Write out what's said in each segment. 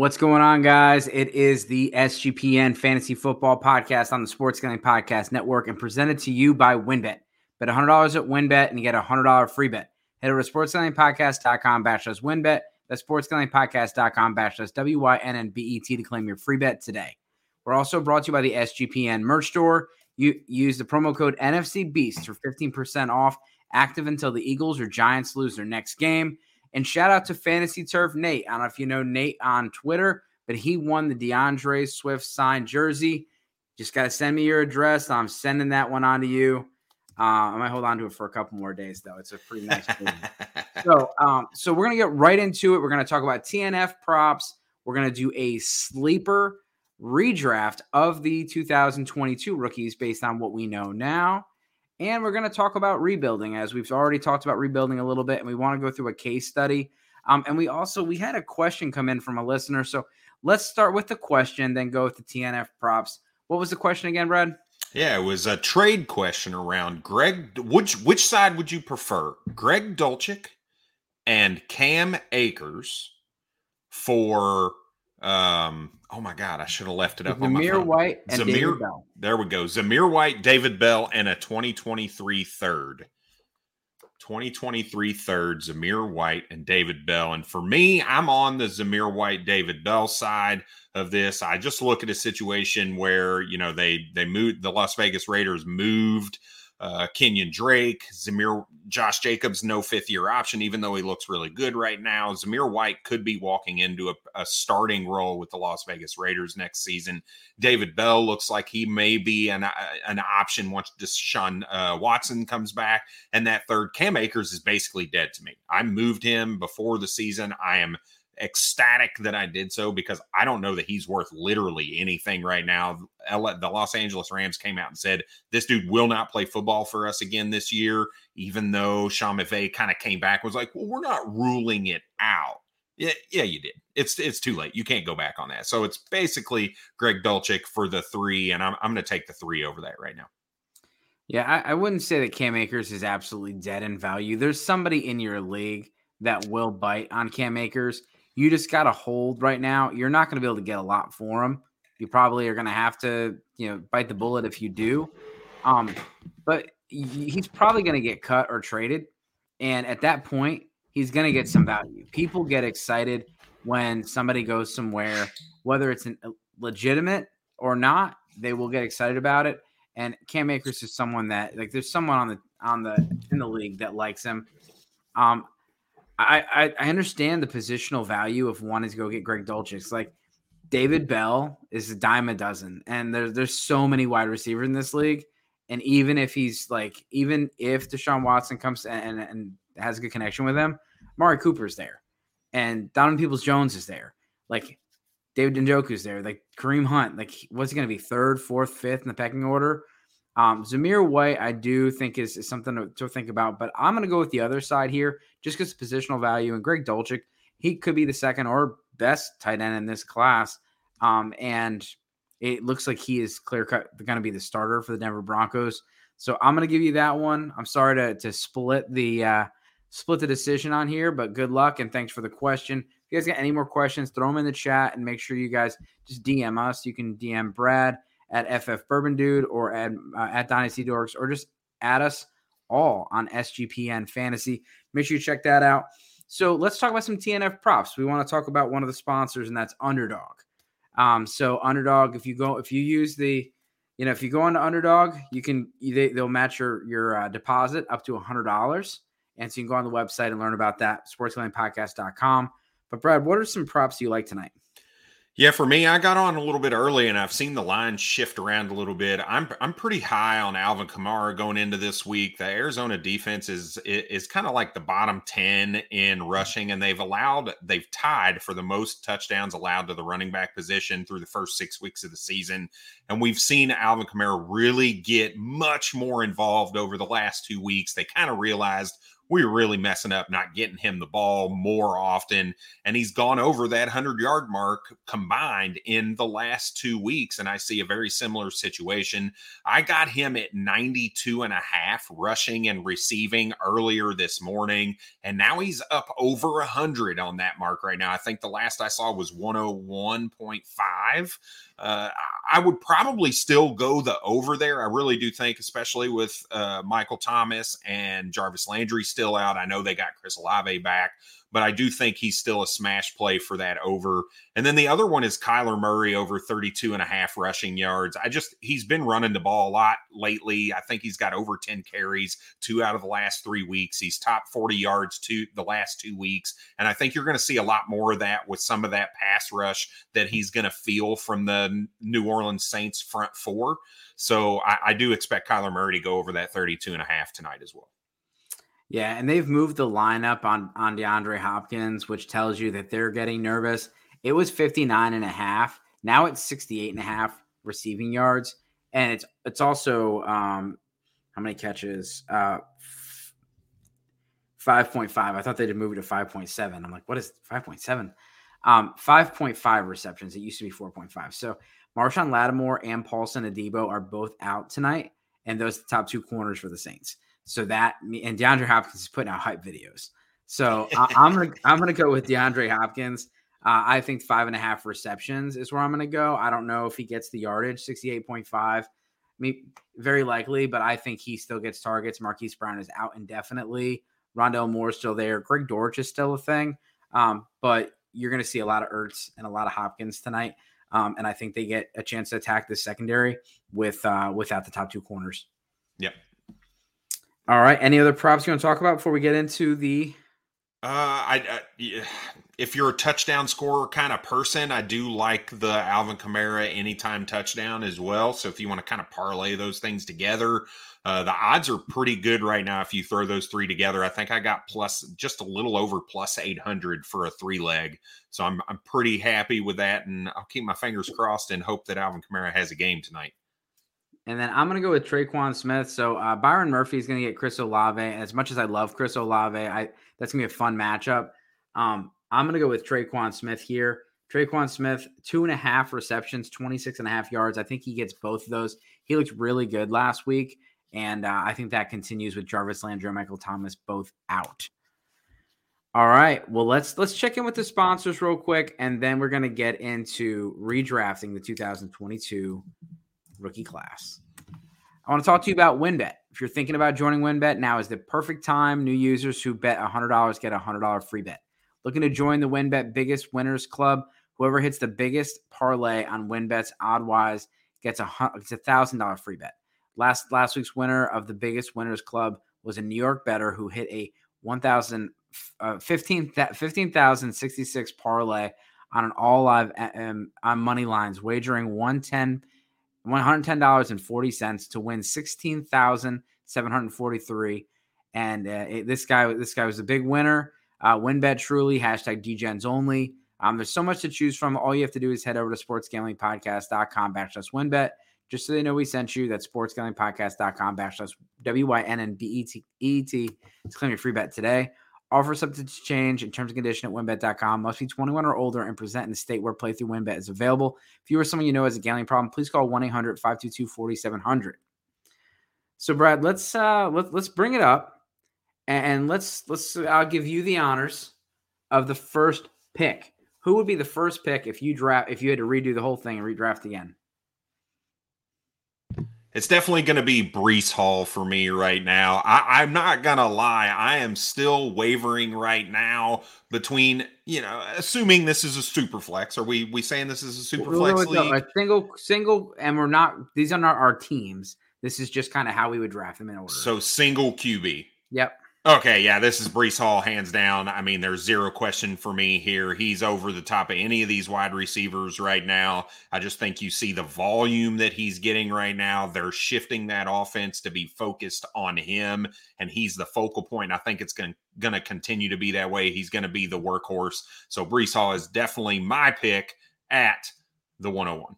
What's going on, guys? It is the SGPN Fantasy Football Podcast on the Sports Gambling Podcast Network and presented to you by WynnBET. Bet $100 at WynnBET and you get a $100 free bet. Head over to sportsgamblingpodcast.com backslash WynnBET. That's sportsgamblingpodcast.com backslash W-Y-N-N-B-E-T to claim your free bet today. We're also brought to you by the SGPN merch store. You use the promo code NFC Beast for 15% off, active until the Eagles or Giants lose their next game. And shout out to Fantasy Turf Nate. I don't know if you know Nate on Twitter, but he won the DeAndre Swift signed jersey. Just got to send me your address. I'm sending that one on to you. Uh, I might hold on to it for a couple more days, though. It's a pretty nice so, um, so we're gonna get right into it. We're gonna talk about TNF props. We're gonna do a sleeper redraft of the 2022 rookies based on what we know now. And we're going to talk about rebuilding as we've already talked about rebuilding a little bit and we want to go through a case study. Um, and we also we had a question come in from a listener. So let's start with the question, then go with the TNF props. What was the question again, Brad? Yeah, it was a trade question around Greg. Which which side would you prefer, Greg Dulcich and Cam Akers for um oh my god, I should have left it up Zamir on my phone. White and Zamir, David Bell. There we go. Zamir White, David Bell, and a 2023 third. 2023 third, Zamir White and David Bell. And for me, I'm on the Zamir White, David Bell side of this. I just look at a situation where, you know, they they moved the Las Vegas Raiders moved uh, Kenyon Drake, Zamir, Josh Jacobs, no fifth year option, even though he looks really good right now. Zamir White could be walking into a, a, starting role with the Las Vegas Raiders next season. David Bell looks like he may be an, uh, an option once Deshaun uh, Watson comes back. And that third, Cam Akers is basically dead to me. I moved him before the season. I am ecstatic that I did so because I don't know that he's worth literally anything right now. The Los Angeles Rams came out and said this dude will not play football for us again this year, even though Sean McVay kind of came back was like, well, we're not ruling it out. Yeah, yeah, you did. It's it's too late. You can't go back on that. So it's basically Greg Dulcich for the three, and I'm I'm going to take the three over that right now. Yeah, I, I wouldn't say that Cam Akers is absolutely dead in value. There's somebody in your league that will bite on Cam Akers you just got to hold right now. You're not going to be able to get a lot for him. You probably are going to have to, you know, bite the bullet if you do. Um, but he's probably going to get cut or traded, and at that point, he's going to get some value. People get excited when somebody goes somewhere, whether it's an, uh, legitimate or not. They will get excited about it. And Cam Akers is someone that like there's someone on the on the in the league that likes him. Um, I, I, understand the positional value of wanting to go get Greg Dulcich. Like David Bell is a dime a dozen, and there's there's so many wide receivers in this league. And even if he's like, even if Deshaun Watson comes and, and has a good connection with him, Mari Cooper's there, and Donovan Peoples Jones is there. Like David Njoku's there. Like Kareem Hunt. Like what's he going to be third, fourth, fifth in the pecking order? Um, Zamir White, I do think is, is something to, to, think about, but I'm going to go with the other side here just because positional value. And Greg Dulcich, he could be the second or best tight end in this class. Um, and it looks like he is clear cut going to be the starter for the Denver Broncos. So I'm going to give you that one. I'm sorry to, to split the uh, split the decision on here, but good luck and thanks for the question. If you guys got any more questions, throw them in the chat and make sure you guys just DM us. You can DM Brad at FF Bourbon Dude or at, uh, at Dynasty Dorks or just add us all on SGPN Fantasy. Make sure you check that out. So let's talk about some TNF props. We want to talk about one of the sponsors, and that's Underdog. Um, so Underdog, if you go, if you use the, you know, if you go into Underdog, you can they, they'll match your your uh, deposit up to a hundred dollars, and so you can go on the website and learn about that. Sportslandpodcast.com. But Brad, what are some props you like tonight? Yeah, for me, I got on a little bit early, and I've seen the line shift around a little bit. I'm I'm pretty high on Alvin Kamara going into this week. The Arizona defense is is kind of like the bottom ten in mm-hmm. rushing, and they've allowed they've tied for the most touchdowns allowed to the running back position through the first six weeks of the season. And we've seen Alvin Kamara really get much more involved over the last two weeks. They kind of realized we were really messing up not getting him the ball more often. And he's gone over that 100 yard mark combined in the last two weeks. And I see a very similar situation. I got him at 92 and a half rushing and receiving earlier this morning. And now he's up over 100 on that mark right now. I think the last I saw was 101.5. Uh, I would probably still go the over there. I really do think, especially with uh, Michael Thomas and Jarvis Landry still out. I know they got Chris Olave back, but I do think he's still a smash play for that over. And then the other one is Kyler Murray over 32 and a half rushing yards. I just, he's been running the ball a lot lately. I think he's got over 10 carries two out of the last three weeks. He's top 40 yards two the last two weeks. And I think you're going to see a lot more of that with some of that pass rush that he's going to feel from the New Orleans Saints front four. So I, I do expect Kyler Murray to go over that 32 and a half tonight as well. Yeah, and they've moved the lineup on on DeAndre Hopkins, which tells you that they're getting nervous. It was 59 and a half. Now it's 68 and a half receiving yards. And it's it's also um how many catches? Uh 5.5. I thought they'd move it to 5.7. I'm like, what is 5.7? Um, 5.5 receptions. It used to be 4.5. So Marshon Lattimore and Paulson Adebo are both out tonight, and those are the top two corners for the Saints. So that and DeAndre Hopkins is putting out hype videos. So I, am gonna I'm gonna go with DeAndre Hopkins. Uh, I think five and a half receptions is where I'm gonna go. I don't know if he gets the yardage, 68.5. I mean, very likely, but I think he still gets targets. Marquise Brown is out indefinitely. Moore is still there. Greg Dortch is still a thing. Um, but you're going to see a lot of Ertz and a lot of Hopkins tonight. Um, and I think they get a chance to attack the secondary with uh, without the top two corners. Yep, all right. Any other props you want to talk about before we get into the? Uh, I, I if you're a touchdown scorer kind of person, I do like the Alvin Kamara anytime touchdown as well. So if you want to kind of parlay those things together, uh, the odds are pretty good right now. If you throw those three together, I think I got plus just a little over plus 800 for a three leg. So I'm, I'm pretty happy with that. And I'll keep my fingers crossed and hope that Alvin Kamara has a game tonight. And then I'm going to go with Tre'Quan Smith. So uh, Byron Murphy is going to get Chris Olave. As much as I love Chris Olave, I that's going to be a fun matchup. Um, I'm going to go with Tre'Quan Smith here. Tre'Quan Smith, two and a half receptions, 26 and a half yards. I think he gets both of those. He looked really good last week. And uh, I think that continues with Jarvis Landry and Michael Thomas both out. All right. Well, let's let's check in with the sponsors real quick, and then we're going to get into redrafting the 2022 rookie class. I want to talk to you about WynnBET. If you're thinking about joining WynnBET, now is the perfect time. New users who bet $100 get a $100 free bet. Looking to join the WynnBET Biggest Winners Club? Whoever hits the biggest parlay on WynnBET's Oddwise gets a gets a thousand dollar free bet. Last last week's winner of the Biggest Winners Club was a New York bettor who hit a 1,000 uh, 15,066 parlay on an all live um, on money lines, wagering 110 $110.40 to win 16,743. And uh, it, this guy, this guy was a big winner. Uh, WynnBET truly hashtag DGens only. Um, there's so much to choose from. All you have to do is head over to sportsgamblingpodcast.com backslash WynnBET just so they know we sent you. That's sportsgamblingpodcast.com backslash W-Y-N-N-B-E-T to claim your free bet today. Offer subject to change in terms and condition at wynnbet.com. Must be 21 or older and present in the state where playthrough wynnbet is available. If you or someone you know has a gambling problem, please call 1-800-522-4700. So Brad, let's uh let, let's bring it up and let's let's I'll give you the honors of the first pick. Who would be the first pick if you draft if you had to redo the whole thing and redraft again? It's definitely going to be Breece Hall for me right now. I, am not going to lie. I am still wavering right now between, you know, assuming this is a super flex. Are we we saying this is a super flex league? A single, single, and we're not, these are not our teams. This is just kind of how we would draft them in order. So single QB. Yep. Okay, yeah, this is Breece Hall, hands down. I mean, there's zero question for me here. He's over the top of any of these wide receivers right now. I just think you see the volume that he's getting right now. They're shifting that offense to be focused on him, and he's the focal point. I think it's going to continue to be that way. He's going to be the workhorse. So Breece Hall is definitely my pick at the 101.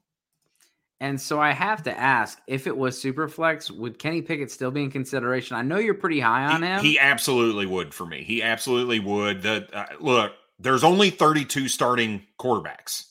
And so I have to ask if it was Superflex, would Kenny Pickett still be in consideration? I know you're pretty high on he, him. He absolutely would for me. He absolutely would. The uh, look, there's only 32 starting quarterbacks.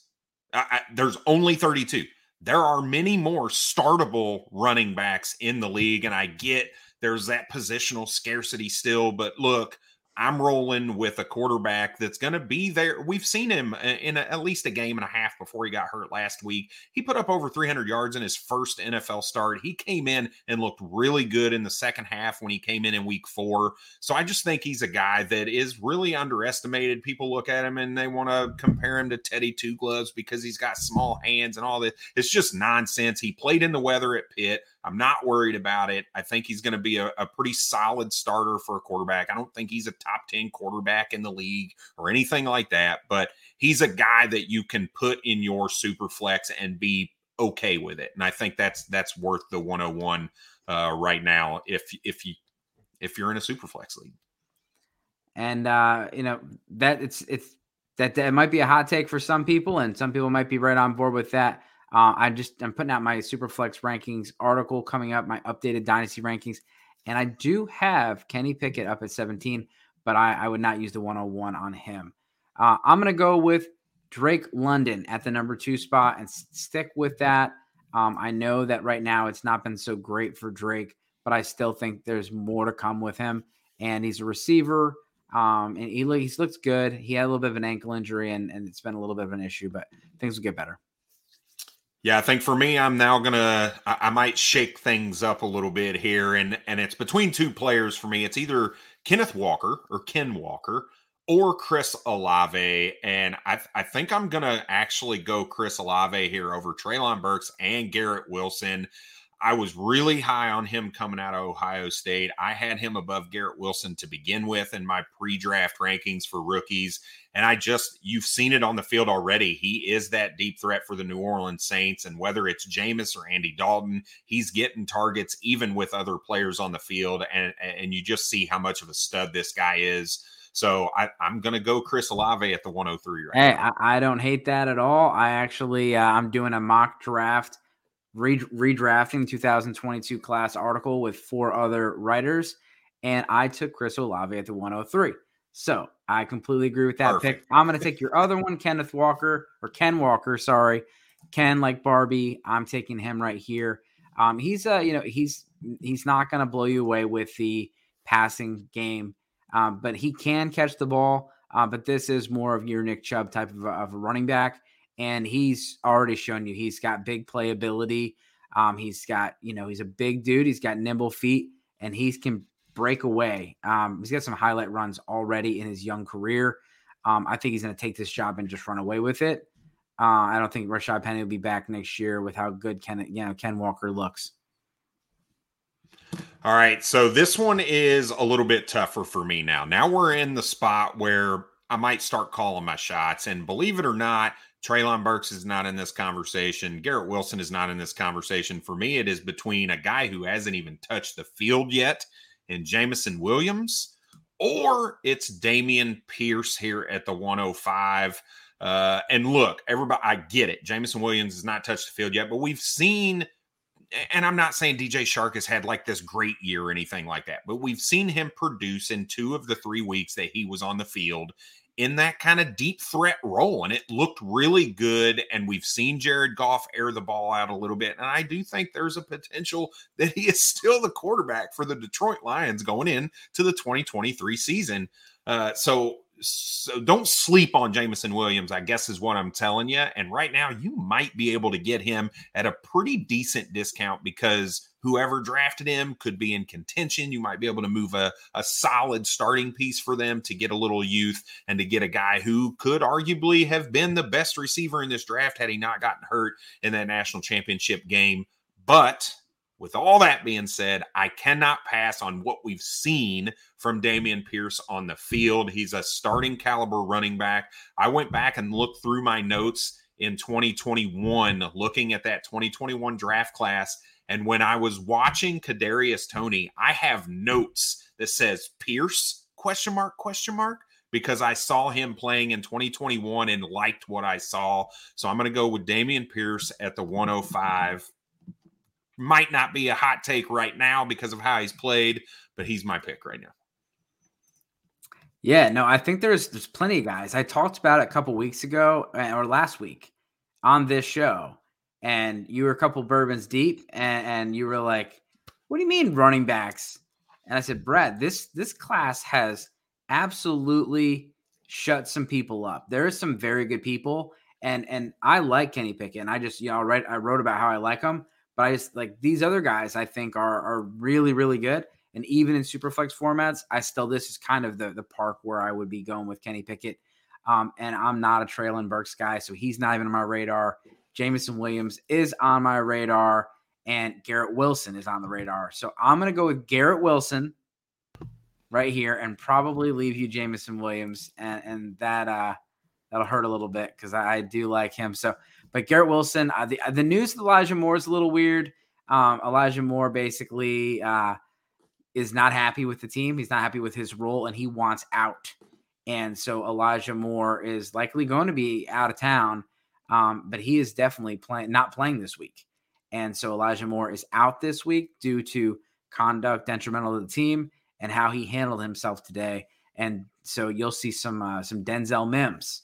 I, there's only 32. There are many more startable running backs in the league, and I get there's that positional scarcity still. But look, I'm rolling with a quarterback that's going to be there. We've seen him uh, in a, at least a game and a half before he got hurt last week. He put up over 300 yards in his first NFL start. He came in and looked really good in the second half when he came in in week four. So I just think he's a guy that is really underestimated. People look at him and they want to compare him to Teddy Two Gloves because he's got small hands and all that. It's just nonsense. He played in the weather at Pitt. I'm not worried about it. I think he's going to be a, a, pretty solid starter for a quarterback. I don't think he's a top 10 quarterback in the league or anything like that, but he's a guy that you can put in your super flex and be okay with it. And I think that's that's worth the 101 uh, right now if if you if you're in a super flex league. And uh, you know, that it's it's that, that might be a hot take for some people, and some people might be right on board with that. Uh, I just I'm putting out my Superflex rankings article coming up, my updated dynasty rankings, and I do have Kenny Pickett up at 17, but I, I would not use the 101 on him. Uh, I'm gonna go with Drake London at the number two spot and stick with that. Um, I know that right now it's not been so great for Drake, but I still think there's more to come with him. And he's a receiver, um, and he, he looks good. He had a little bit of an ankle injury, and, and it's been a little bit of an issue, but things will get better. Yeah, I think for me, I'm now gonna I, I, might shake things up a little bit here, and and it's between two players for me. It's either Kenneth Walker or Ken Walker or Chris Olave, and I I think I'm gonna actually go Chris Olave here over Treylon Burks and Garrett Wilson. I was really high on him coming out of Ohio State. I had him above Garrett Wilson to begin with in my pre draft rankings for rookies. And I just, you've seen it on the field already. He is that deep threat for the New Orleans Saints. And whether it's Jameis or Andy Dalton, he's getting targets even with other players on the field. And, and you just see how much of a stud this guy is. So I, am going to go Chris Olave at the 103 right hey, now. I, I don't hate that at all. I actually, uh, I'm doing a mock draft re- the 2022 class article with four other writers, and I took Chris Olave at the 103. So I completely agree with that Perfect. pick. I'm going to take your other one, Kenneth Walker or Ken Walker. Sorry, Ken like Barbie. I'm taking him right here. Um, he's uh, you know, he's he's not going to blow you away with the passing game, um, but he can catch the ball. Uh, but this is more of your Nick Chubb type of, of a running back and he's already shown you he's got big playability. Um, he's got, you know, he's a big dude. He's got nimble feet, and he can break away. Um, he's got some highlight runs already in his young career. Um, I think he's going to take this job and just run away with it. Uh, I don't think Rashad Penny will be back next year with how good Ken, you know, Ken Walker looks. All right, so this one is a little bit tougher for me now. Now we're in the spot where I might start calling my shots, and believe it or not, Treylon Burks is not in this conversation. Garrett Wilson is not in this conversation. For me, it is between a guy who hasn't even touched the field yet and Jameson Williams, or it's Dameon Pierce here at the 105. Uh, and look, everybody, I get it. Jameson Williams has not touched the field yet, but we've seen, and I'm not saying DJ Chark has had like this great year or anything like that, but we've seen him produce in two of the three weeks that he was on the field in that kind of deep threat role. And it looked really good. And we've seen Jared Goff air the ball out a little bit. And I do think there's a potential that he is still the quarterback for the Detroit Lions going in to the 2023 season. Uh, so so don't sleep on Jameson Williams, I guess is what I'm telling you. And right now, you might be able to get him at a pretty decent discount because whoever drafted him could be in contention. You might be able to move a, a solid starting piece for them to get a little youth and to get a guy who could arguably have been the best receiver in this draft had he not gotten hurt in that national championship game. But with all that being said, I cannot pass on what we've seen from Dameon Pierce on the field. He's a starting caliber running back. I went back and looked through my notes in 2021, looking at that 2021 draft class. And when I was watching Kadarius Toney, I have notes that says Pierce question mark question mark because I saw him playing in 2021 and liked what I saw. So I'm going to go with Dameon Pierce at the 105. Might not be a hot take right now because of how he's played, but he's my pick right now. Yeah, no, I think there's there's plenty of guys. I talked about a couple weeks ago uh, or last week on this show, and you were a couple bourbons deep, and, and you were like, "What do you mean running backs?" And I said, "Brad, this this class has absolutely shut some people up. There are some very good people, and and I like Kenny Pickett. And I just you know right I wrote about how I like him, but I just like these other guys. I think are are really really good. And even in superflex formats, I still this is kind of the the park where I would be going with Kenny Pickett. Um, and I'm not a Treylon Burks guy, so he's not even on my radar. Jameson Williams is on my radar, and Garrett Wilson is on the radar. So I'm gonna go with Garrett Wilson right here and probably leave you Jameson Williams, and, and that uh that'll hurt a little bit because I, I, do like him. So, but Garrett Wilson, uh, the the news with Elijah Moore is a little weird. Um, Elijah Moore basically uh, is not happy with the team. He's not happy with his role, and he wants out. And so Elijah Moore is likely going to be out of town, um, but he is definitely playing not playing this week. And so Elijah Moore is out this week due to conduct detrimental to the team and how he handled himself today. And so you'll see some uh, some Denzel Mims,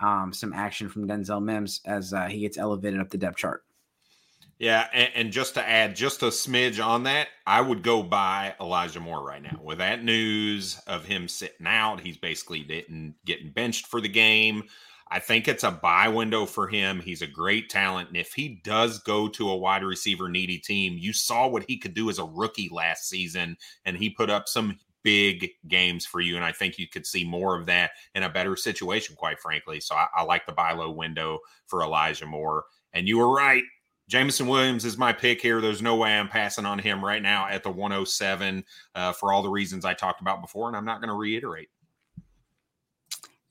um, some action from Denzel Mims as uh, he gets elevated up the depth chart. Yeah, and, and, just to add just a smidge on that, I would go buy Elijah Moore right now. With that news of him sitting out, he's basically getting getting benched for the game. I think it's a buy window for him. He's a great talent. And if he does go to a wide receiver needy team, you saw what he could do as a rookie last season, and he put up some big games for you. And I think you could see more of that in a better situation, quite frankly. So I, I like the buy low window for Elijah Moore. And you were right. Jameson Williams is my pick here. There's no way I'm passing on him right now at the 107 uh, for all the reasons I talked about before. And I'm not going to reiterate.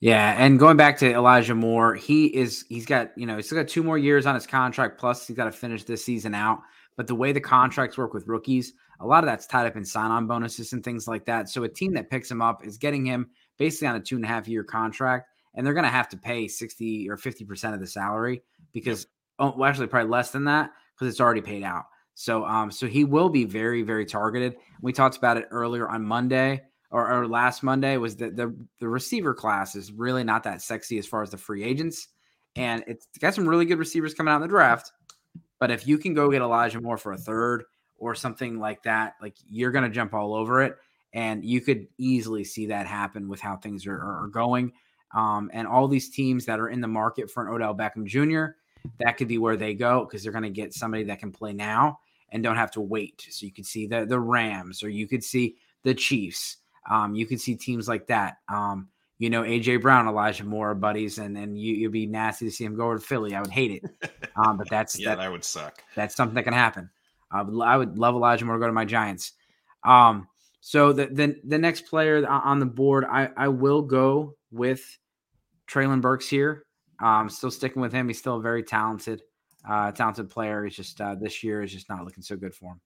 Yeah, and going back to Elijah Moore, he is he's got, you know, he's still got two more years on his contract, plus he's got to finish this season out. But the way the contracts work with rookies, a lot of that's tied up in sign-on bonuses and things like that. So a team that picks him up is getting him basically on a two and a half year contract, and they're gonna have to pay 60 or 50% of the salary because oh, well, actually probably less than that because it's already paid out. So um, so he will be very, very targeted. We talked about it earlier on Monday or, or last Monday was that the the receiver class is really not that sexy as far as the free agents, and it's got some really good receivers coming out in the draft. But if you can go get Elijah Moore for a third or something like that, like you're going to jump all over it, and you could easily see that happen with how things are, are going. Um, and all these teams that are in the market for an Odell Beckham Jr. That could be where they go because they're going to get somebody that can play now and don't have to wait. So you could see the the Rams or you could see the Chiefs um, you can see teams like that. Um, you know, AJ Brown, Elijah Moore, buddies, and and you, you'd be nasty to see him go over to Philly. I would hate it, um, but that's yeah, that, that, would suck. That's something that can happen. I would, I would love Elijah Moore to go to my Giants. Um, so the, the the next player on the board, I I will go with Treylon Burks here. Um, still sticking with him. He's still a very talented, uh, talented player. He's just uh, this year is just not looking so good for him.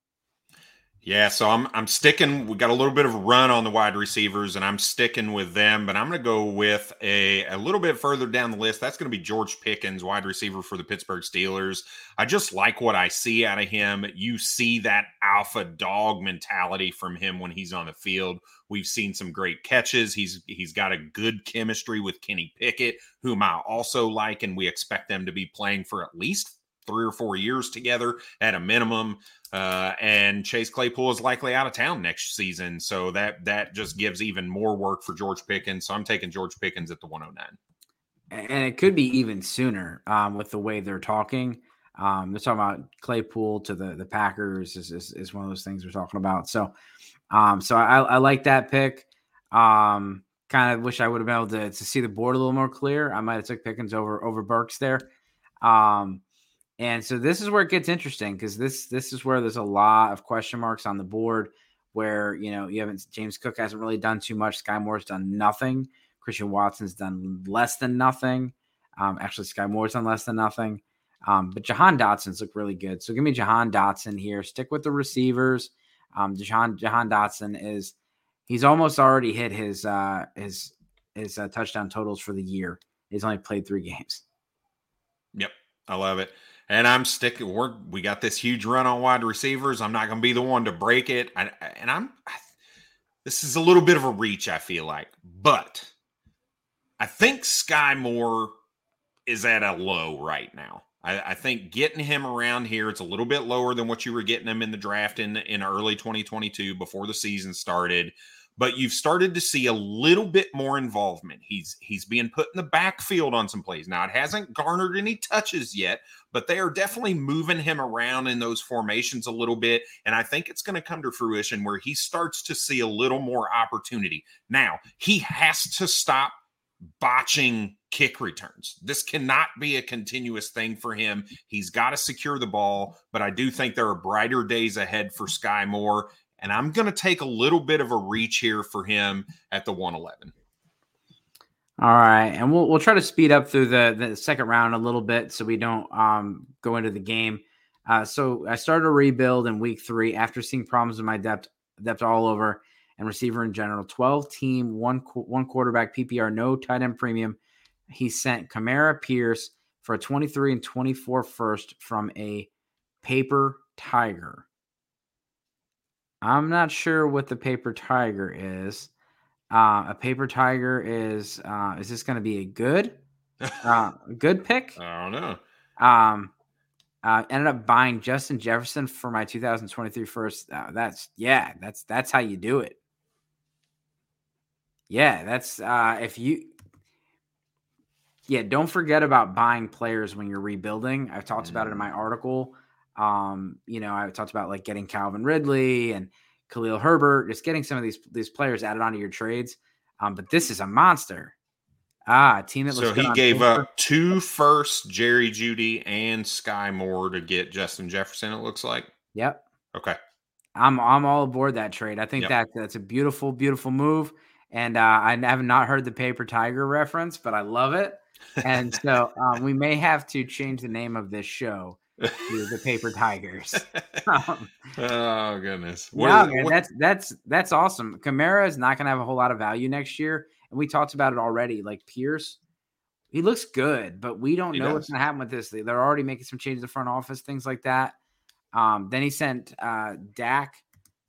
Yeah, so I'm I'm sticking. We got a little bit of a run on the wide receivers, and I'm sticking with them. But I'm going to go with a a little bit further down the list. That's going to be George Pickens, wide receiver for the Pittsburgh Steelers. I just like what I see out of him. You see that alpha dog mentality from him when he's on the field. We've seen some great catches. He's he's got a good chemistry with Kenny Pickett, whom I also like, and we expect them to be playing for at least three or four years together at a minimum. Uh, and Chase Claypool is likely out of town next season, so that that just gives even more work for George Pickens. So I'm taking George Pickens at the 109. And it could be even sooner um, with the way they're talking. Um, they're talking about Claypool to the the Packers is, is, is one of those things we're talking about. So, um, so I, I like that pick. Um, kind of wish I would have been able to, to see the board a little more clear. I might have took Pickens over over Burks there. Um, and so this is where it gets interesting because this this is where there's a lot of question marks on the board where you know you haven't James Cook hasn't really done too much. Skyy Moore's done nothing. Christian Watson's done less than nothing. Um, actually, Skyy Moore's done less than nothing. Um, but Jahan Dotson's look really good. So give me Jahan Dotson here. Stick with the receivers. Um, Jahan Jahan Dotson is he's almost already hit his uh his his uh, touchdown totals for the year. He's only played three games. Yep, I love it. And I'm sticking. We're we got this huge run on wide receivers. I'm not going to be the one to break it. I, and I'm. I, this is a little bit of a reach. I feel like, but I think Skyy Moore is at a low right now. I, I, think getting him around here, it's a little bit lower than what you were getting him in the draft in, in early 2022 before the season started. But you've started to see a little bit more involvement. He's he's being put in the backfield on some plays. Now it hasn't garnered any touches yet, but they are definitely moving him around in those formations a little bit. And I think it's going to come to fruition where he starts to see a little more opportunity. Now he has to stop botching kick returns. This cannot be a continuous thing for him. He's got to secure the ball, but I do think there are brighter days ahead for Skyy Moore. And I'm going to take a little bit of a reach here for him at the 111. All right, and we'll we'll try to speed up through the the second round a little bit so we don't um go into the game. Uh, so I started a rebuild in week three after seeing problems in my depth depth all over and receiver in general. 12 team, one, one quarterback PPR, no tight end premium. He sent Kamara Pierce for a 23 and 24 first from a paper tiger. I'm not sure what the paper tiger is. Uh, a paper tiger is uh, is this going to be a good uh, good pick? I don't know. Um, uh, ended up buying Justin Jefferson for my 2023 first. Uh, that's yeah, that's that's how you do it. Yeah, that's uh if you yeah, don't forget about buying players when you're rebuilding. I've talked about it in my mm. article. Um, you know, I talked about like getting Calvin Ridley and Khalil Herbert, just getting some of these these players added onto your trades. Um, but this is a monster. Ah, team that so he gave paper. up two first, Jerry Jeudy and Skyy Moore to get Justin Jefferson. It looks like. Yep. Okay. I'm I'm all aboard that trade. I think yep. that that's a beautiful, beautiful move. And uh, I have not heard the paper tiger reference, but I love it. And so um, we may have to change the name of this show to the paper tigers. Um, oh goodness! yeah, man, that's that's that's awesome. Kamara is not going to have a whole lot of value next year, and we talked about it already. Like Pierce, he looks good, but we don't know does. what's going to happen with this. They're already making some changes in front office, things like that. Um, then he sent uh, Dak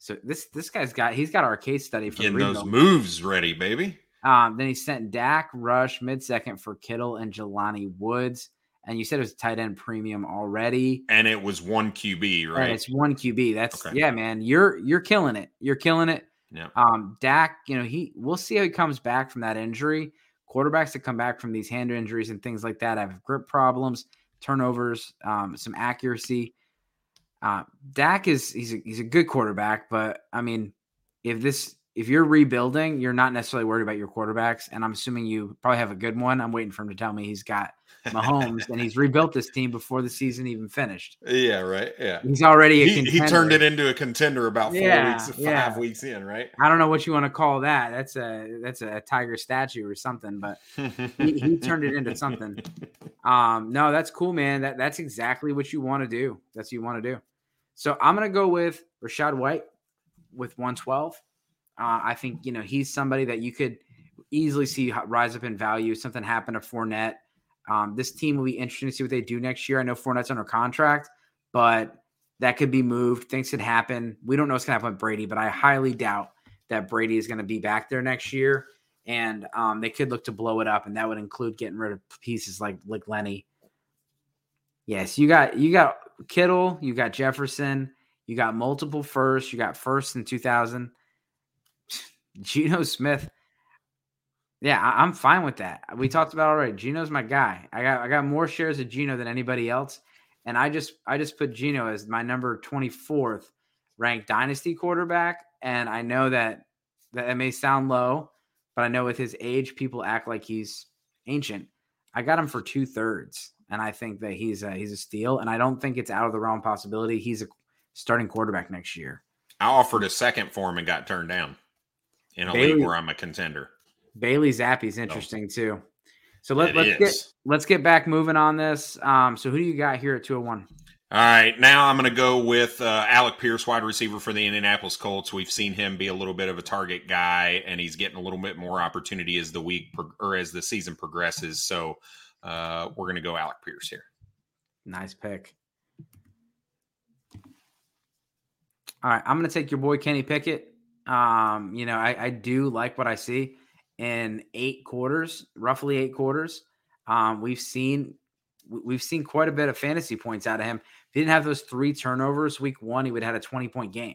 so this this guy's got he's got our case study for getting those moves ready, baby. Um, then he sent Dak Rush mid second for Kittle and Jelani Woods. And you said it was tight end premium already. And it was one QB, right? And it's one QB. That's okay. yeah, man. You're you're killing it. You're killing it. Yeah. Um, Dak, you know, he we'll see how he comes back from that injury. Quarterbacks that come back from these hand injuries and things like that have grip problems, turnovers, um, some accuracy. Uh, Dak is he's a, he's a good quarterback, but I mean, if this if you're rebuilding, you're not necessarily worried about your quarterbacks, and I'm assuming you probably have a good one. I'm waiting for him to tell me he's got Mahomes, and he's rebuilt this team before the season even finished. Yeah, right. Yeah, he's already a he, he turned it into a contender about four yeah, weeks, five yeah. weeks in, right? I don't know what you want to call that. That's a that's a tiger statue or something, but he, he turned it into something. Um, no, that's cool, man. That that's exactly what you want to do. That's what you want to do. So I'm gonna go with Rachaad White with 112. Uh, I think you know he's somebody that you could easily see rise up in value. Something happened to Fournette. Um, this team will be interesting to see what they do next year. I know Fournette's under contract, but that could be moved. Things could happen. We don't know what's going to happen with Brady, but I highly doubt that Brady is going to be back there next year. And um, they could look to blow it up, and that would include getting rid of pieces like like Lenny. Yes, you got you got Kittle, you got Jefferson, you got multiple firsts, you got first in 2000. Geno Smith. Yeah, I, am fine with that. We talked about already. Geno's my guy. I got I got more shares of Geno than anybody else, and I just I just put Geno as my number 24th ranked dynasty quarterback. And I know that that may sound low, but I know with his age, people act like he's ancient. I got him for two thirds and I think that he's a, he's a steal. And I don't think it's out of the realm possibility he's a starting quarterback next year. I offered a second for him and got turned down in a Bailey, league where I'm a contender. Bailey Zappe's interesting too. So let, us get let's get back moving on this. Um, so who do you got here at 201? All right, now I'm going to go with uh, Alec Pierce, wide receiver for the Indianapolis Colts. We've seen him be a little bit of a target guy, and he's getting a little bit more opportunity as the week pro- or as the season progresses. So uh, we're going to go Alec Pierce here. Nice pick. All right, I'm going to take your boy Kenny Pickett. Um, you know, I, I do like what I see in eight quarters, roughly eight quarters. Um, we've seen we've seen quite a bit of fantasy points out of him. If he didn't have those three turnovers week one, he would have had a 20 point game.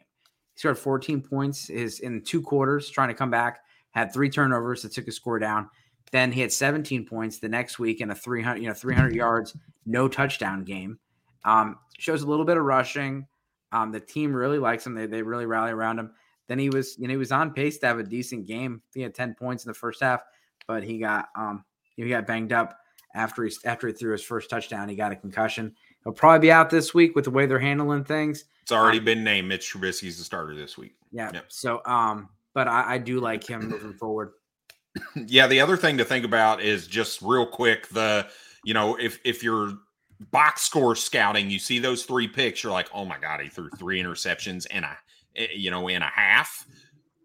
He scored 14 points is in two quarters trying to come back, had three turnovers that took his score down. Then he had 17 points the next week in a 300, you know, 300 yards, no touchdown game. Um, shows a little bit of rushing. Um, the team really likes him. They, they really rally around him. Then he was, you know, he was on pace to have a decent game. He had 10 points in the first half, but he got um he got banged up after he after he threw his first touchdown. He got a concussion. He'll probably be out this week with the way they're handling things. It's already um, been named. Mitch Trubisky's the starter this week. Yeah. Yep. So um, but I, I do like him moving forward. Yeah, the other thing to think about is just real quick the you know if if you're box score scouting, you see those three picks, you're like, oh my god, he threw three interceptions and a eh, you know in a half.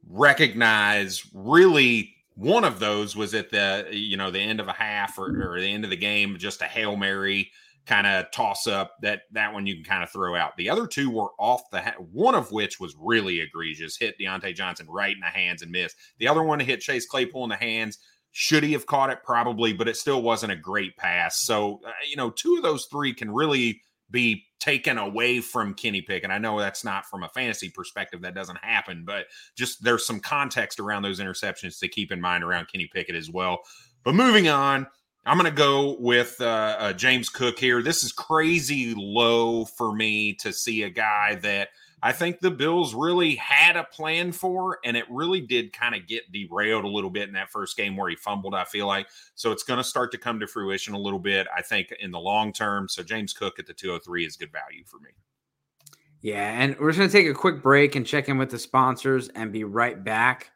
Recognize really one of those was at the you know the end of a half or, or the end of the game, just a hail mary kind of toss up. That that one you can kind of throw out. The other two were off the ha- one of which was really egregious, hit Diontae Johnson right in the hands and missed. The other one hit Chase Claypool in the hands. Should he have caught it? Probably, but it still wasn't a great pass. So uh, you know, two of those three can really be taken away from Kenny Pickett. I know that's not from a fantasy perspective, that doesn't happen, but just there's some context around those interceptions to keep in mind around Kenny Pickett as well. But moving on, I'm going to go with uh, uh, James Cook here. This is crazy low for me to see a guy that – I think the Bills really had a plan for, and it really did kind of get derailed a little bit in that first game where he fumbled. I feel like so it's going to start to come to fruition a little bit. I think in the long term. So James Cook at the 203 is good value for me. Yeah, and we're just going to take a quick break and check in with the sponsors and be right back.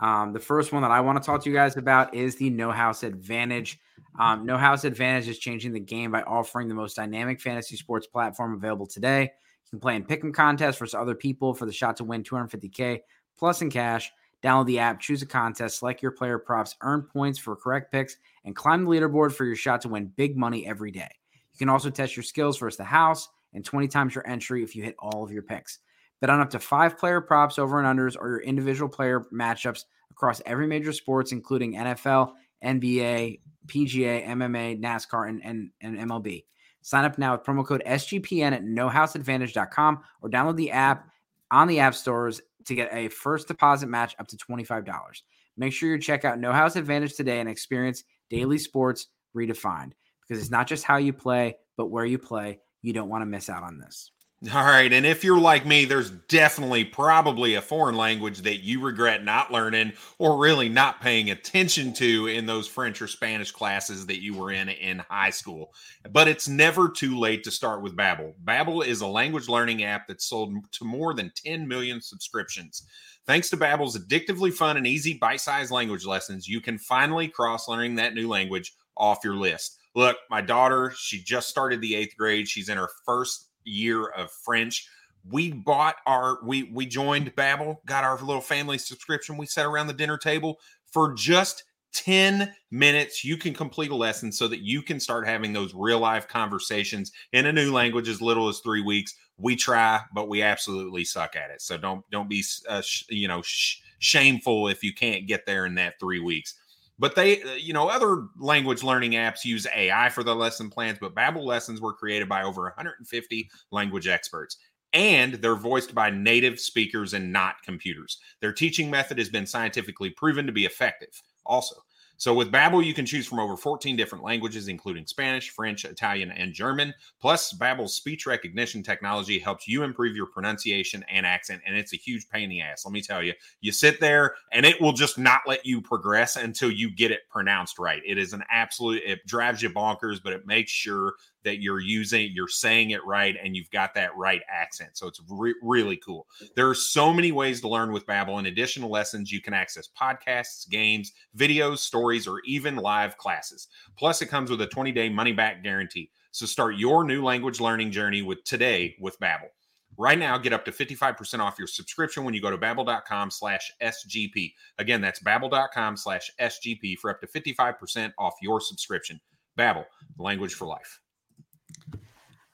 Um, the first one that I want to talk to you guys about is the No House Advantage. Um, no House Advantage is changing the game by offering the most dynamic fantasy sports platform available today can play in pick'em contests versus other people for the shot to win 250k plus in cash. Download the app, choose a contest, select your player props, earn points for correct picks, and climb the leaderboard for your shot to win big money every day. You can also test your skills versus the house and 20 times your entry if you hit all of your picks. Bet on up to five player props over and unders or your individual player matchups across every major sports, including NFL, NBA, PGA, MMA, NASCAR, and, and, and MLB. Sign up now with promo code SGPN at nohouseadvantage.com or download the app on the app stores to get a first deposit match up to $25. Make sure you check out No House Advantage today and experience daily sports redefined because it's not just how you play, but where you play. You don't want to miss out on this. All right. And if you're like me, there's definitely probably a foreign language that you regret not learning or really not paying attention to in those French or Spanish classes that you were in in high school. But it's never too late to start with Babbel. Babbel is a language learning app that's sold to more than 10 million subscriptions. Thanks to Babbel's addictively fun and easy bite-sized language lessons, you can finally cross learning that new language off your list. Look, my daughter, she just started the 8th grade. She's in her first year of French. We bought our we we joined Babbel, got our little family subscription. We sat around the dinner table for just 10 minutes you can complete a lesson so that you can start having those real life conversations in a new language as little as 3 weeks we try but we absolutely suck at it so don't don't be uh, sh- you know sh- shameful if you can't get there in that 3 weeks but they, uh, you know, other language learning apps use AI for the lesson plans, but Babbel lessons were created by over 150 language experts and they're voiced by native speakers and not computers. Their teaching method has been scientifically proven to be effective also. So with Babbel, you can choose from over 14 different languages, including Spanish, French, Italian, and German. Plus, Babbel's speech recognition technology helps you improve your pronunciation and accent, and it's a huge pain in the ass. Let me tell you, you sit there and it will just not let you progress until you get it pronounced right. It is an absolute, it drives you bonkers, but it makes sure that you're using, you're saying it right, and you've got that right accent. So it's re- really cool. There are so many ways to learn with Babbel. In addition to lessons, you can access podcasts, games, videos, stories, or even live classes. Plus, it comes with a 20 day money back guarantee. So start your new language learning journey with today with Babbel. Right now, get up to 55% off your subscription when you go to babbel.com slash SGP. Again, that's babbel.com slash SGP for up to 55% off your subscription. Babbel, language for life.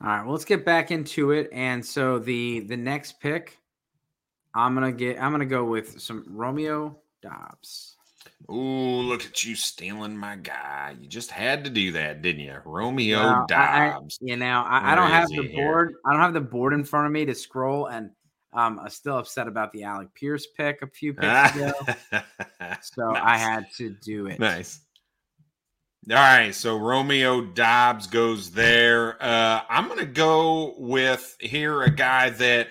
All right, well, let's get back into it. And so the the next pick, I'm gonna get I'm gonna go with some Romeo Doubs. Ooh, look at you stealing my guy. You just had to do that, didn't you? Romeo Now, I, I, Doubs. you know, I, I don't have the he here? board. I don't have the board in front of me to scroll, and um, I'm still upset about the Alec Pierce pick a few picks ago. So I had to do it. Nice. All right, so Romeo Doubs goes there. Uh, I'm going to go with here a guy that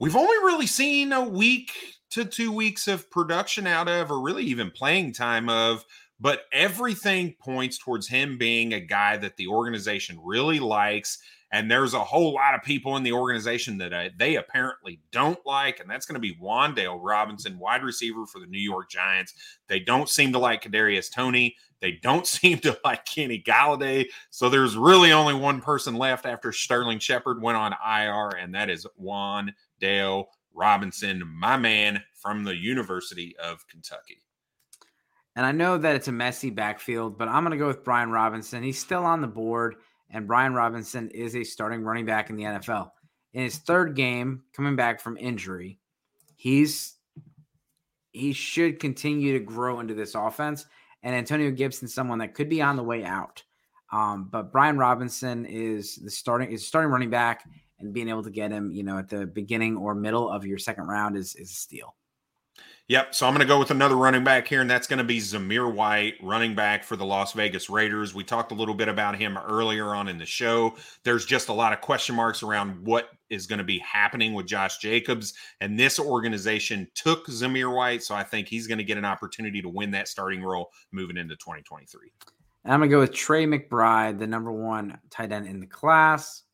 we've only really seen a week to two weeks of production out of, or really even playing time of. But everything points towards him being a guy that the organization really likes. And there's a whole lot of people in the organization that uh, they apparently don't like. And that's going to be Wan'Dale Robinson, wide receiver for the New York Giants. They don't seem to like Kadarius Toney. They don't seem to like Kenny Golladay. So there's really only one person left after Sterling Shepard went on IR, and that is Juan Dale Robinson, my man from the University of Kentucky. And I know that it's a messy backfield, but I'm going to go with Brian Robinson. He's still on the board, and Brian Robinson is a starting running back in the NFL. In his third game, coming back from injury, he's he should continue to grow into this offense. And Antonio Gibson, someone that could be on the way out. Um, but Brian Robinson is the starting is starting running back, and being able to get him, you know, at the beginning or middle of your second round is is a steal. Yep. So I'm going to go with another running back here, and that's going to be Zamir White, running back for the Las Vegas Raiders. We talked a little bit about him earlier on in the show. There's just a lot of question marks around what is going to be happening with Josh Jacobs. And this organization took Zamir White. So I think he's going to get an opportunity to win that starting role moving into 2023. And I'm gonna go with Trey McBride, the number one tight end in the class.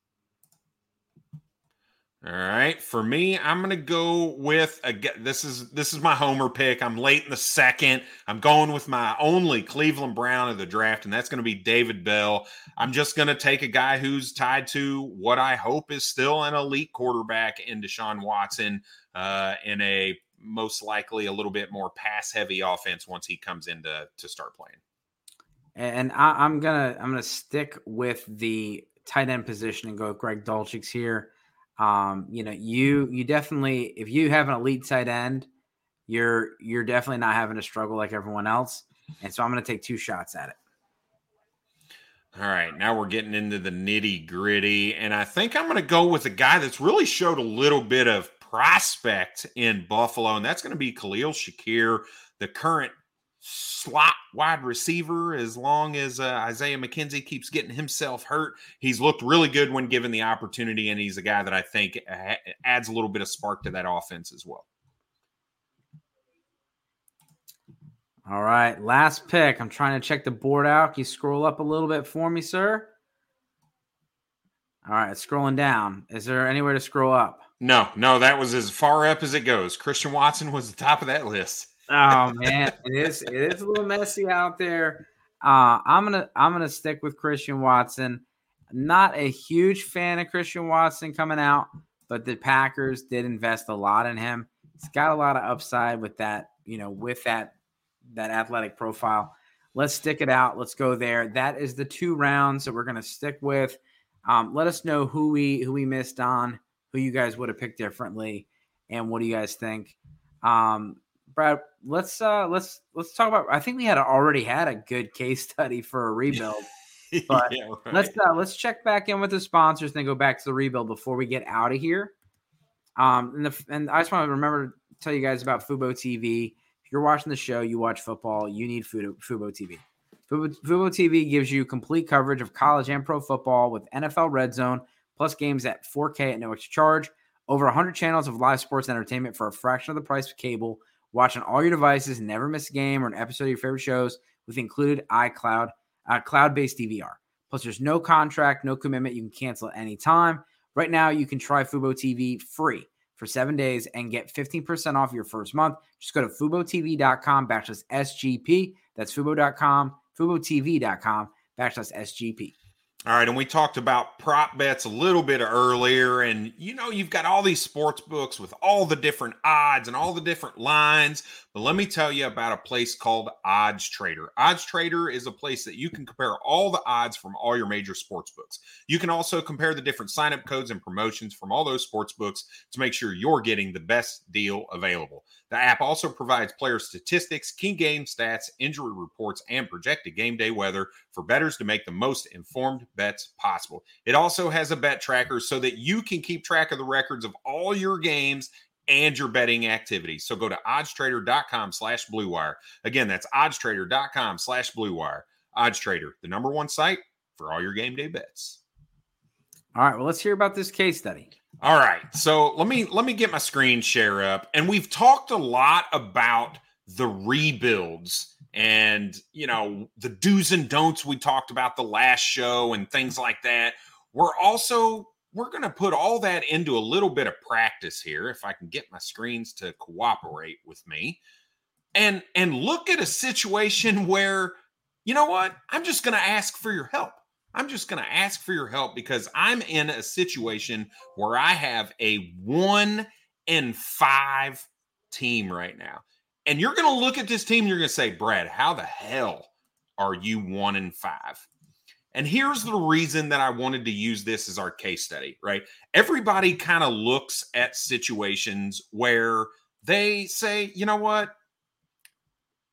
All right, for me, I'm gonna go with a, This is this is my homer pick. I'm late in the second. I'm going with my only Cleveland Brown of the draft, and that's gonna be David Bell. I'm just gonna take a guy who's tied to what I hope is still an elite quarterback in Deshaun Watson, uh, in a most likely a little bit more pass heavy offense once he comes in to, to start playing. And I'm gonna I'm gonna stick with the tight end position and go with Greg Dulcich here. Um, you know, you you definitely if you have an elite tight end, you're you're definitely not having to struggle like everyone else. And so I'm gonna take two shots at it. All right, now we're getting into the nitty gritty, and I think I'm going to go with a guy that's really showed a little bit of prospect in Buffalo, and that's going to be Khalil Shakir, the current slot wide receiver. As long as uh, Isaiah McKenzie keeps getting himself hurt, he's looked really good when given the opportunity, and he's a guy that I think uh, adds a little bit of spark to that offense as well. All right, last pick. I'm trying to check the board out. Can you scroll up a little bit for me, sir? All right, scrolling down. Is there anywhere to scroll up? No, no, that was as far up as it goes. Christian Watson was the top of that list. Oh man, it is it is a little messy out there. Uh, I'm gonna I'm gonna stick with Christian Watson. Not a huge fan of Christian Watson coming out, but the Packers did invest a lot in him. He's got a lot of upside with that, you know, with that that athletic profile. Let's stick it out. Let's go there. That is the two rounds that we're gonna stick with. Um, let us know who we who we missed on, who you guys would have picked differently, and what do you guys think? Um, Brad, let's uh let's let's talk about I think we had already had a good case study for a rebuild. But Yeah, right. Let's uh let's check back in with the sponsors and then go back to the rebuild before we get out of here. Um and the and I just want to remember to tell you guys about Fubo TV. If you're watching the show, you watch football, you need Fubo, Fubo TV. Fubo, Fubo TV gives you complete coverage of college and pro football with NFL Red Zone, plus games at 4K at no extra charge. Over 100 channels of live sports and entertainment for a fraction of the price of cable. Watch on all your devices, never miss a game or an episode of your favorite shows with included iCloud, uh, cloud-based DVR. Plus, there's no contract, no commitment. You can cancel at any time. Right now, you can try Fubo TV free for seven days and get 15% off your first month. Just go to FuboTV.com backslash SGP. That's Fubo.com, FuboTV.com backslash SGP. All right, and we talked about prop bets a little bit earlier, and you know, you've got all these sports books with all the different odds and all the different lines. But let me tell you about a place called Odds Trader. Odds Trader is a place that you can compare all the odds from all your major sports books. You can also compare the different sign-up codes and promotions from all those sports books to make sure you're getting the best deal available. The app also provides player statistics, key game stats, injury reports, and projected game day weather for bettors to make the most informed bets possible. It also has a bet tracker so that you can keep track of the records of all your games and your betting activities. So go to oddstrader.com slash blue wire. Again, that's oddstrader.com slash blue wire. Oddstrader, the number one site for all your game day bets. All right, well, let's hear about this case study. All right. So let me let me get my screen share up. And we've talked a lot about the rebuilds and you know the do's and don'ts we talked about the last show and things like that. We're also we're going to put all that into a little bit of practice here if I can get my screens to cooperate with me. And and look at a situation where you know what? I'm just going to ask for your help. I'm just going to ask for your help because I'm in a situation where I have a one and five team right now. And you're going to look at this team you're going to say, Brad, how the hell are you one and five? And here's the reason that I wanted to use this as our case study, right? Everybody kind of looks at situations where they say, you know what?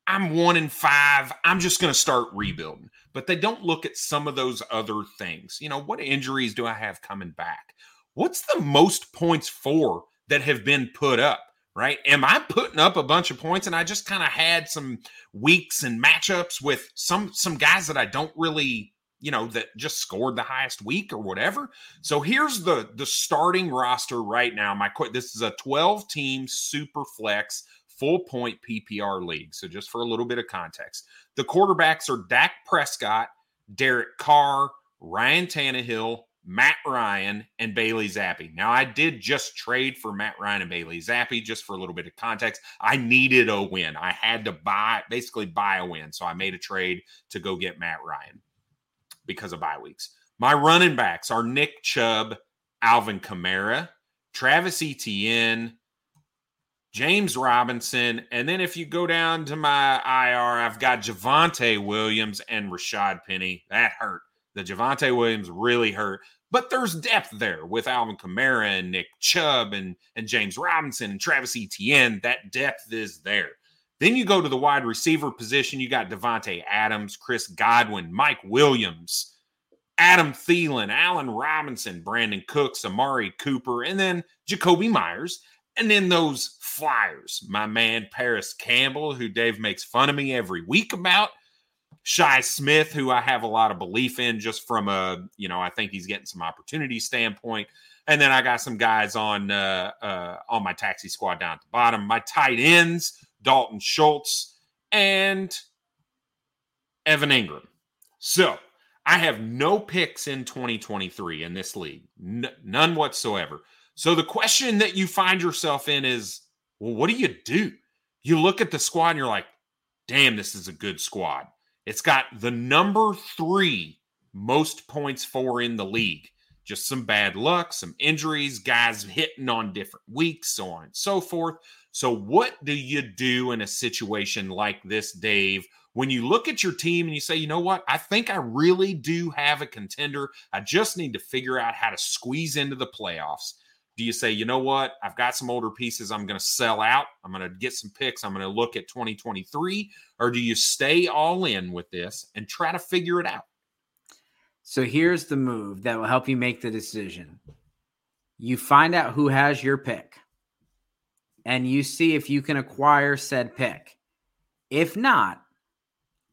I'm one in five. I'm just going to start rebuilding. But they don't look at some of those other things. You know, what injuries do I have coming back? What's the most points for that have been put up? Right? Am I putting up a bunch of points and I just kind of had some weeks and matchups with some some guys that I don't really you know that just scored the highest week or whatever so here's the the starting roster right now my this is a 12 team super flex full point PPR league. So, just for a little bit of context, the quarterbacks are Dak Prescott, Derek Carr, Ryan Tannehill, Matt Ryan, and Bailey Zappe. Now, I did just trade for Matt Ryan and Bailey Zappe just for a little bit of context. I needed a win. I had to buy, basically buy a win. So I made a trade to go get Matt Ryan because of bye weeks. My running backs are Nick Chubb, Alvin Kamara, Travis Etienne, James Robinson. And then if you go down to my IR, I've got Javonte Williams and Rashad Penny. That hurt. The Javonte Williams really hurt. But there's depth there with Alvin Kamara and Nick Chubb and, and James Robinson and Travis Etienne. That depth is there. Then you go to the wide receiver position. You got Davante Adams, Chris Godwin, Mike Williams, Adam Thielen, Allen Robinson, Brandin Cooks, Amari Cooper, and then Jakobi Meyers. And then those flyers, my man Parris Campbell, who Dave makes fun of me every week about. Shi Smith, who I have a lot of belief in just from a, you know, I think he's getting some opportunity standpoint. And then I got some guys on uh, uh, on my taxi squad down at the bottom. My tight ends, Dalton Schultz and Evan Engram. So I have no picks in 2023 in this league, N- none whatsoever. So the question that you find yourself in is, well, what do you do? You look at the squad and you're like, damn, this is a good squad. It's got the number three most points for in the league. Just some bad luck, some injuries, guys hitting on different weeks, so on and so forth. So, what do you do in a situation like this, Dave, when you look at your team and you say, you know what, I think I really do have a contender. I just need to figure out how to squeeze into the playoffs. Do you say, you know what? I've got some older pieces. I'm going to sell out. I'm going to get some picks. I'm going to look at 2023. Or do you stay all in with this and try to figure it out? So here's the move that will help you make the decision. You find out who has your pick and you see if you can acquire said pick. If not,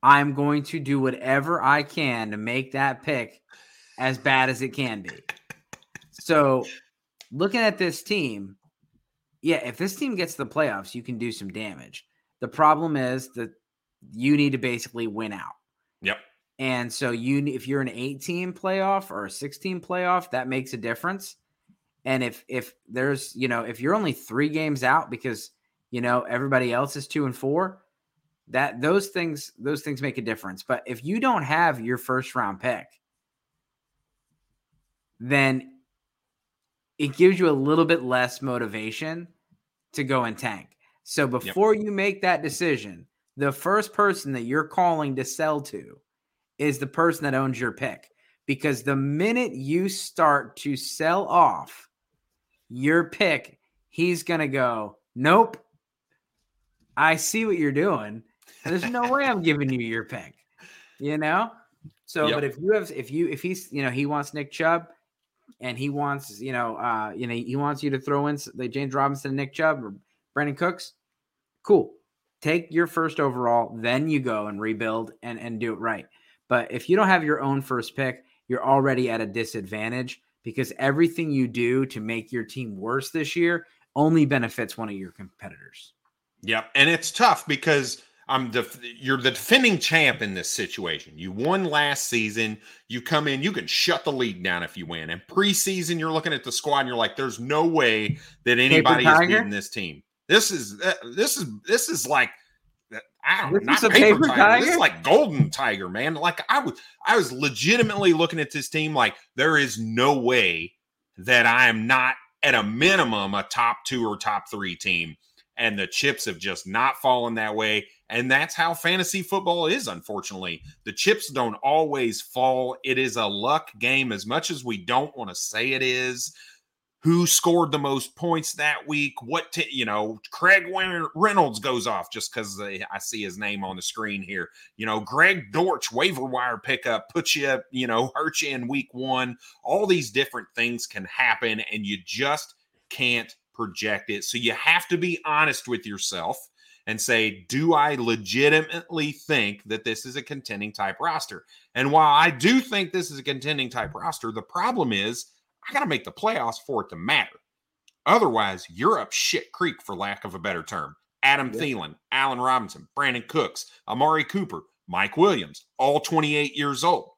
I'm going to do whatever I can to make that pick as bad as it can be. So looking at this team, yeah, if this team gets to the playoffs, you can do some damage. The problem is that you need to basically win out. Yep. And so you if you're an 18 playoff or a 16 playoff, that makes a difference. And if if there's, you know, if you're only 3 games out because, you know, everybody else is 2 and 4, that those things those things make a difference. But if you don't have your first round pick, then it gives you a little bit less motivation to go and tank. So before yep. you make that decision, the first person that you're calling to sell to is the person that owns your pick. Because the minute you start to sell off your pick, he's going to go, Nope, I see what you're doing. There's no way I'm giving you your pick, you know? So, yep. but if you have, if you, if he's, you know, he wants Nick Chubb and he wants, you know, uh, you know, he wants you to throw in the James Robinson, Nick Chubb, or Brandin Cooks, cool. Take your first overall, then you go and rebuild and, and do it right. But if you don't have your own first pick, you're already at a disadvantage because everything you do to make your team worse this year only benefits one of your competitors. Yep. And it's tough because I'm def- you're the defending champ in this situation. You won last season. You come in, you can shut the league down if you win. And preseason, you're looking at the squad and you're like, there's no way that anybody is beating this team. This is uh, this is this is like I don't this not paper, paper tiger. tiger. This is like golden tiger, man. Like I was I was legitimately looking at this team like there is no way that I am not at a minimum a top two or top three team. And the chips have just not fallen that way. And that's how fantasy football is, unfortunately. The chips don't always fall. It is a luck game as much as we don't want to say it is who scored the most points that week. What, t- you know, Craig Reynolds goes off just because I see his name on the screen here. You know, Greg Dortch, waiver wire pickup, puts you, you know, hurt you in week one. All these different things can happen, and you just can't project it. So you have to be honest with yourself and say, do I legitimately think that this is a contending type roster? And while I do think this is a contending type roster, the problem is I got to make the playoffs for it to matter. Otherwise, you're up shit creek, for lack of a better term. Adam yeah. Thielen, Allen Robinson, Brandin Cooks, Amari Cooper, Mike Williams, all 28 years old.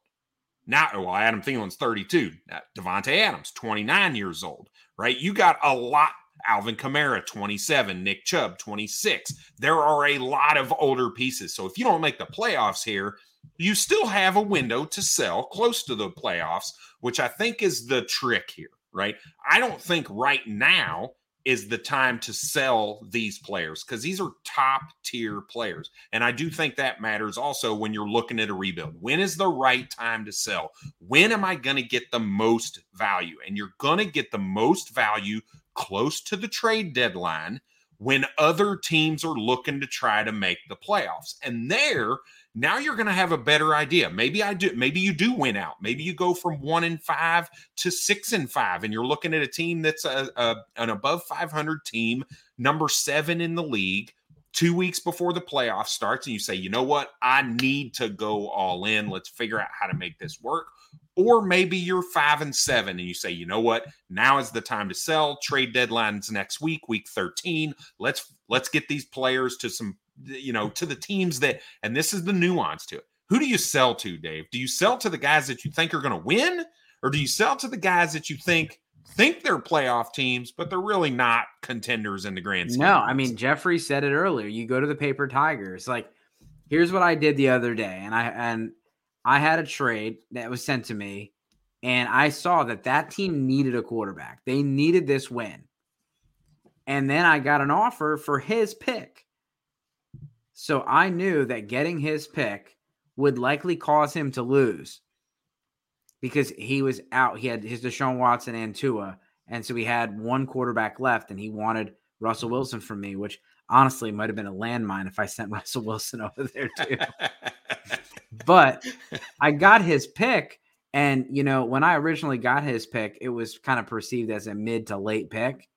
Now, oh, well, Adam Thielen's 32. Now, Davante Adams, 29 years old, right? You got a lot. Alvin Kamara, 27. Nick Chubb, 26. There are a lot of older pieces. So if you don't make the playoffs here, you still have a window to sell close to the playoffs which I think is the trick here, right? I don't think right now is the time to sell these players because these are top tier players. And I do think that matters also when you're looking at a rebuild. When is the right time to sell? When am I going to get the most value? And you're going to get the most value close to the trade deadline when other teams are looking to try to make the playoffs. And there, now you're going to have a better idea. Maybe I do. Maybe you do win out. Maybe you go from one and five to six and five, and you're looking at a team that's a, a an above 500 team, number seven in the league, two weeks before the playoff starts, and you say, you know what, I need to go all in. Let's figure out how to make this work. Or maybe you're five and seven, and you say, you know what, now is the time to sell. Trade deadlines next week, week 13. Let's let's get these players to some you know, to the teams that, and this is the nuance to it. Who do you sell to, Dave? Do you sell to the guys that you think are going to win, or do you sell to the guys that you think think they're playoff teams, but they're really not contenders in the grand scheme? No, I mean Jeffrey said it earlier. You go to the paper tigers. Like, here's what I did the other day, and I and I had a trade that was sent to me, and I saw that that team needed a quarterback. They needed this win, and then I got an offer for his pick. So I knew that getting his pick would likely cause him to lose because he was out. He had his Deshaun Watson and Tua. And so he had one quarterback left and he wanted Russell Wilson from me, which honestly might have been a landmine if I sent Russell Wilson over there too. but I got his pick. And, you know, when I originally got his pick, it was kind of perceived as a mid to late pick.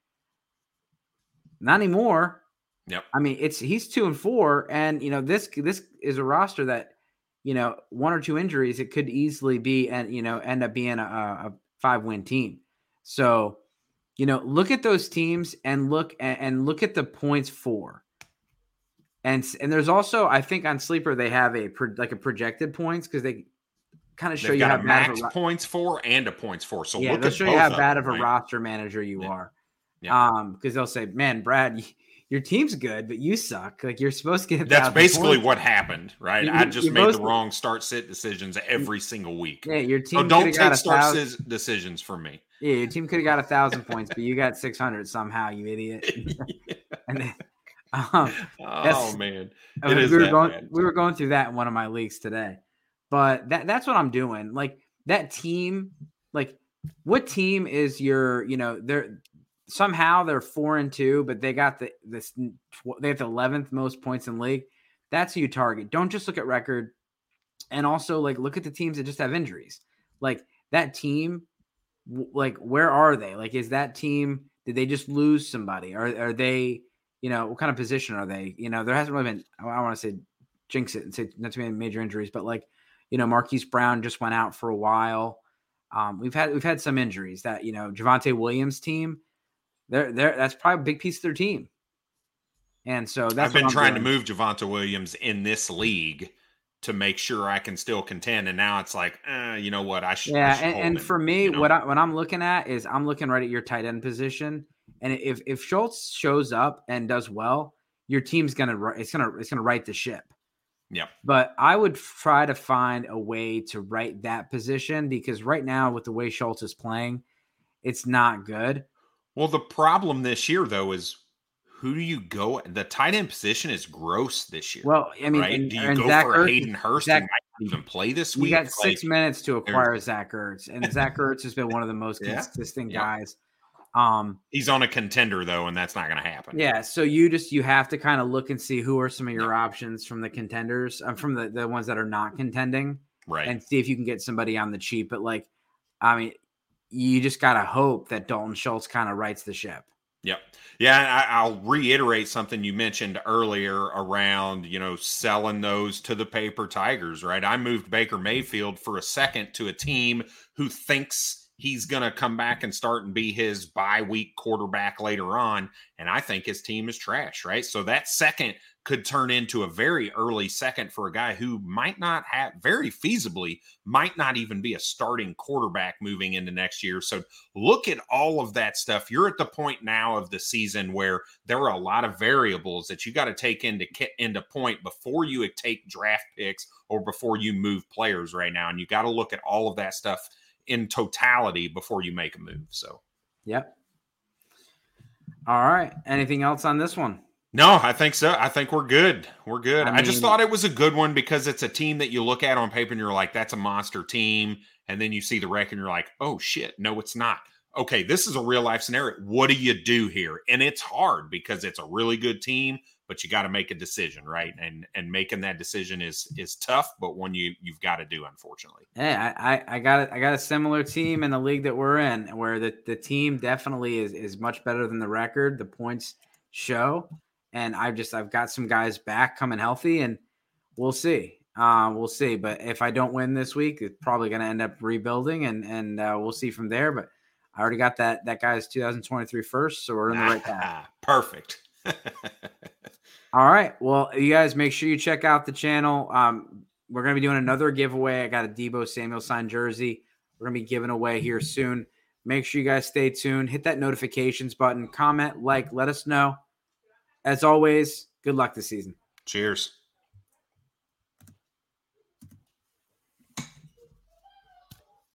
Not anymore. Yep. I mean, it's he's two and four, and you know this this is a roster that you know one or two injuries it could easily be and you know end up being a, a five win team. So you know look at those teams and look and, and look at the points for. And and there's also I think on sleeper they have a pro, like a projected points because they kind of show They've you how max a, points for and a points for. So yeah, they'll show you how bad of a roster manager you yeah. are. Yeah. Um, because they'll say, "Man, Brad, your team's good, but you suck. Like you're supposed to get. That's basically points. what happened, right? You- I just made the wrong start sit decisions every single week. Yeah, your team. So don't take start sit decisions from me. Yeah, your team could have got a thousand points, but you got six hundred somehow. You idiot. and then, um, oh man, I mean, we were going bad. we were going through that in one of my leagues today. But that that's what I'm doing. Like that team, like what team is your, you know, they're somehow they're four and two, but they got the this they have the eleventh most points in league. That's who you target. Don't just look at record. And also like look at the teams that just have injuries. Like that team, like where are they? Like is that team did they just lose somebody? Are are they, you know, what kind of position are they? You know, there hasn't really been I want to say jinx it and say not too many major injuries, but like, you know, Marquise Brown just went out for a while. Um, we've had we've had some injuries that, you know, Javonte Williams team, they're they're that's probably a big piece of their team. And so that's I've been trying to move Javonte Williams in this league to make sure I can still contend, and now it's like, eh, you know what? I should. I Yeah, should and, and for me, you know? what I what I'm looking at is I'm looking right at your tight end position, and if if Schultz shows up and does well, your team's gonna it's gonna it's gonna right the ship. Yep. But I would try to find a way to right that position because right now, with the way Schultz is playing, it's not good. Well, the problem this year though is who do you go? The tight end position is gross this year. Well, I mean, right? and, do you go Zach for Ertz, Hayden Hurst Zach- who might even play this you week? got six Like, minutes to acquire Zach Ertz, and Zach Ertz has been one of the most Yeah. consistent Yeah. guys. Um, he's on a contender though, and that's not going to happen. Yeah, so you just you have to kind of look and see who are some of your options from the contenders, uh, from the the ones that are not contending, right. and see if you can get somebody on the cheap. But like, I mean, you just gotta hope that Dalton Schultz kind of rights the ship. Yep. Yeah, I, I'll reiterate something you mentioned earlier around, you know, selling those to the paper tigers, right? I moved Baker Mayfield for a second to a team who thinks he's going to come back and start and be his bye week quarterback later on. And I think his team is trash, right? So that second could turn into a very early second for a guy who might not have, very feasibly, might not even be a starting quarterback moving into next year. So look at all of that stuff. You're at the point now of the season where there are a lot of variables that you got to take into into point before you take draft picks or before you move players right now. And you got to look at all of that stuff in totality before you make a move. So Yep. All right. Anything else on this one? No, I think so. I think we're good. We're good. I I, just thought it was a good one because it's a team that you look at on paper and you're like, that's a monster team. And then you see the wreck and you're like, oh shit, no, it's not. Okay, this is a real life scenario. What do you do here? And it's hard because it's a really good team, but you got to make a decision, right? And and making that decision is is tough, but one you you've got to do, unfortunately. Hey, I, I, got. I got a similar team in the league that we're in, where the, the team definitely is is much better than the record. The points show, and I've just I've got some guys back coming healthy, and we'll see. Uh, we'll see. But if I don't win this week, it's probably going to end up rebuilding, and and uh, we'll see from there. But I already got that that guy's 2023 first, so we're in the right path. Perfect. All right. Well, you guys make sure you check out the channel. Um, we're going to be doing another giveaway. I got a Deebo Samuel signed jersey. We're going to be giving away here soon. Make sure you guys stay tuned. Hit that notifications button, comment, like, let us know. As always, good luck this season. Cheers.